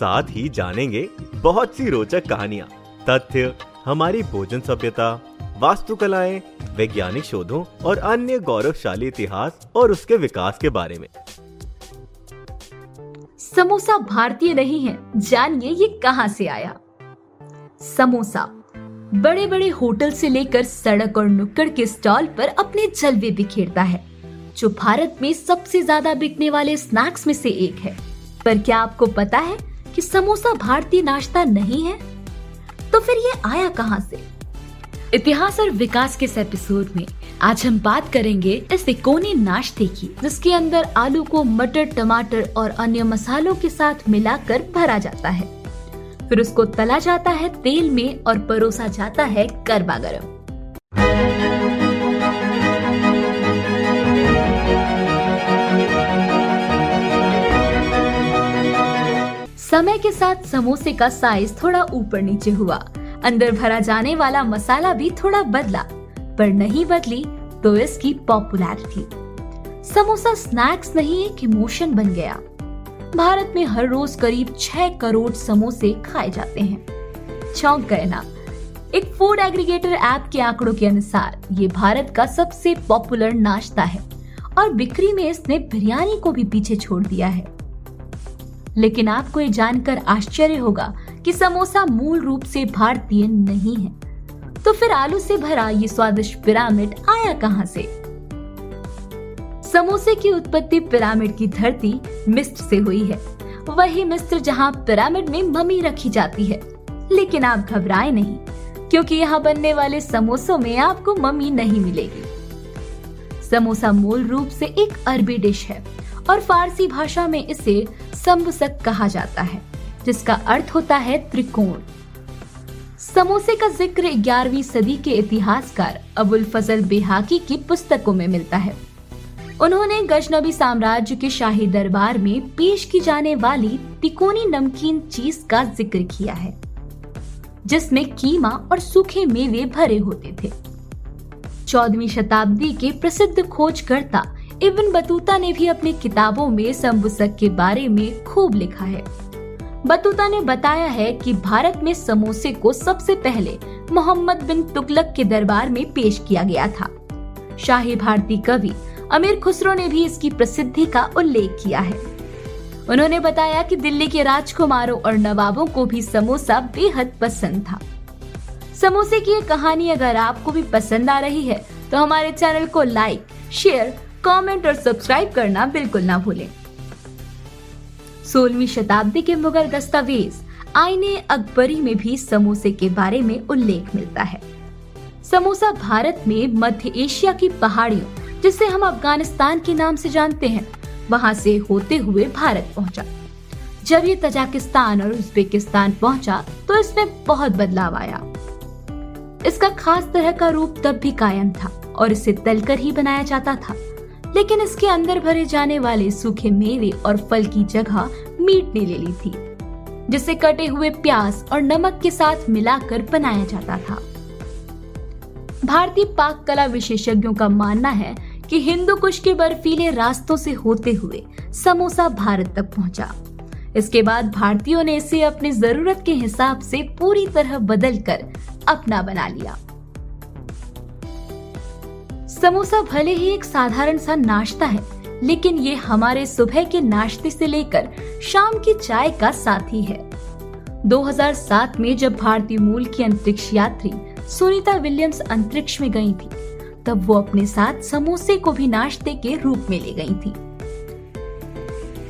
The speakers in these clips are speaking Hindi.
साथ ही जानेंगे बहुत सी रोचक कहानियाँ, तथ्य, हमारी भोजन सभ्यता, वास्तुकलाएँ, वैज्ञानिक शोधों और अन्य गौरवशाली इतिहास और उसके विकास के बारे में। समोसा भारतीय नहीं है, जानिए ये कहाँ से आया। समोसा बड़े बड़े होटल से लेकर सड़क और नुक्कड़ के स्टॉल पर अपने जलवे बिखेरता है, जो भारत में सबसे ज़्यादा बिकने वाले स्नैक्स में से एक है। पर क्या आपको पता है कि समोसा भारतीय नाश्ता नहीं है? तो फिर ये आया कहाँ से? इतिहास और विकास के इस एपिसोड में आज हम बात करेंगे इस इकोनी नाश्ते की, जिसके अंदर आलू को मटर, टमाटर और अन्य मसालों के साथ मिलाकर भरा जाता है। फिर उसको तला जाता है तेल में और परोसा जाता है गरबा गर्म समय के साथ समोसे का साइज़ थोड़ा ऊपर नीचे हुआ। अंदर भरा जाने वाला मसाला भी थोड़ा बदला, पर नहीं बदली तो इसकी पॉपुलैरिटी समोसा स्नैक्स नहीं, एक इमोशन बन गया। भारत में हर रोज करीब छह करोड़ समोसे खाए जाते हैं। चौंक गए ना। एक फ़ूड एग्रीगेटर ऐप के आंकड़ों के अनुसार, ये भारत का सबसे पॉपुलर नाश्ता है, और बिक्री में इसने बिरयानी को भी पीछे छोड़ दिया है। लेकिन आपको ये जानकर आश्चर्य होगा कि समोसा मूल रूप से भारतीय नहीं है। तो फिर आलू से भरा ये स्वादिष्ट पिरामिड आया कहाँ से? समोसे की उत्पत्ति पिरामिड की धरती मिस्र से हुई है। वही मिस्र जहाँ पिरामिड में मम्मी रखी जाती है। लेकिन आप घबराए नहीं, क्योंकि यहाँ बनने वाले समोसों में आपको मम्मी नहीं मिलेगी। समोसा मूल रूप से एक अरबी डिश है और फारसी भाषा में इसे सम्बुसक कहा जाता है, जिसका अर्थ होता है त्रिकोण। समोसे का ज़िक्र ग्यारहवीं सदी के इतिहासकार अबुल फजल बेहाकी की पुस्तकों में मिलता है। उन्होंने गजनबी साम्राज्य के शाही दरबार में पेश की जाने वाली तिकोनी नमकीन चीज़ का ज़िक्र किया है, जिसमें कीमा और सूखे मेवे भरे होते थे। चौदहवीं शताब्दी के प्रसिद्ध खोजकर्ता इब्न बतूता ने भी अपनी किताबों में सम्बुसक के बारे में खूब लिखा है। बतूता ने बताया है कि भारत में समोसे को सबसे पहले मोहम्मद बिन तुगलक के दरबार में पेश किया गया था। शाही भारतीय कवि अमीर खुसरो ने भी इसकी प्रसिद्धि का उल्लेख किया है। उन्होंने बताया कि दिल्ली के राजकुमारों और नवाबों को भी समोसा बेहद पसंद था। समोसे की ये कहानी अगर आपको भी पसंद आ रही है तो हमारे चैनल को लाइक, शेयर कमेंट और सब्सक्राइब करना बिल्कुल ना भूलें। सोलहवीं शताब्दी के मुगल दस्तावेज़ आईने अकबरी में भी समोसे के बारे में उल्लेख मिलता है। समोसा भारत में मध्य एशिया की पहाड़ियों, जिसे हम अफ़गानिस्तान के नाम से जानते हैं, वहाँ से होते हुए भारत पहुँचा। जब ये तजाकिस्तान और उज्बेकिस्तान पहुँचा तो इसमें बहुत बदलाव आया। इसका खास तरह का रूप तब भी कायम था और इसे तलकर ही बनाया जाता था। लेकिन इसके अंदर भरे जाने वाले सूखे मेवे और फल की जगह मीट ने ले ली थी, जिसे कटे हुए प्याज और नमक के साथ मिलाकर बनाया जाता था। भारतीय पाक कला विशेषज्ञों का मानना है कि हिंदू कुश के बर्फीले रास्तों से होते हुए समोसा भारत तक पहुँचा। इसके बाद भारतीयों ने इसे अपनी ज़रूरत के हिसाब से पूरी तरह बदलकर अपना बना लिया। समोसा भले ही एक साधारण सा नाश्ता है, लेकिन ये हमारे सुबह के नाश्ते से लेकर शाम की चाय का साथी है। 2007 में जब भारतीय मूल की अंतरिक्ष यात्री सुनीता विलियम्स अंतरिक्ष में गई थी, तब वो अपने साथ समोसे को भी नाश्ते के रूप में ले गई थी।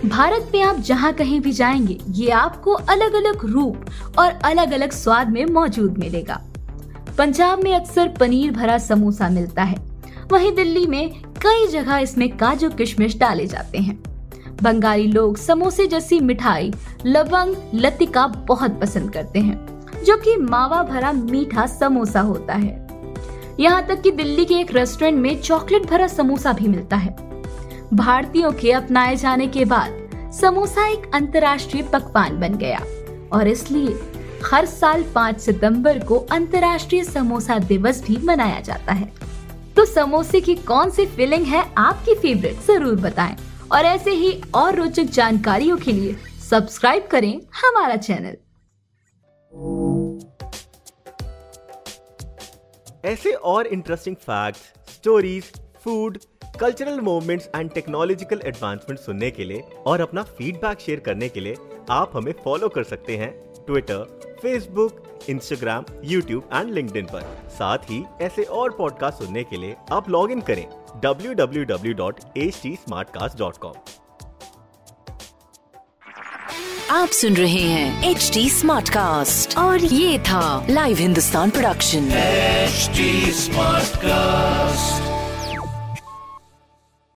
भारत में आप जहाँ कहीं भी जाएँगे, ये आपको अलग अलग रूप और अलग अलग स्वाद में मौजूद मिलेगा। पंजाब में अक्सर पनीर भरा समोसा मिलता है वहीं दिल्ली में कई जगह इसमें काजू किशमिश डाले जाते हैं। बंगाली लोग समोसे जैसी मिठाई, लवंग, लतिका बहुत पसंद करते हैं, जो कि मावा भरा मीठा समोसा होता है। यहाँ तक कि दिल्ली के एक रेस्टोरेंट में चॉकलेट भरा समोसा भी मिलता है। भारतीयों के अपनाए जाने के बाद समोसा एक अंतर्राष्ट्रीय पकवान बन गया और इसलिए हर साल 5 सितंबर को अंतर्राष्ट्रीय समोसा दिवस भी मनाया जाता है। तो समोसे की कौन सी फीलिंग है आपकी फेवरेट ज़रूर बताएँ। और ऐसे ही और रोचक जानकारियों के लिए सब्सक्राइब करें हमारा चैनल ऐसे और interesting facts, stories food cultural movements and technological advancement सुनने के लिए और अपना फीडबैक शेयर करने के लिए आप हमें फॉलो कर सकते हैं Twitter Facebook Instagram YouTube and link पर। साथ ही ऐसे और पॉडकास्ट सुनने के लिए आप लॉग इन करें www.htsmartcast.com आप सुन रहे हैं एच डी स्मार्ट कास्ट और ये था live Hindustan production smart cast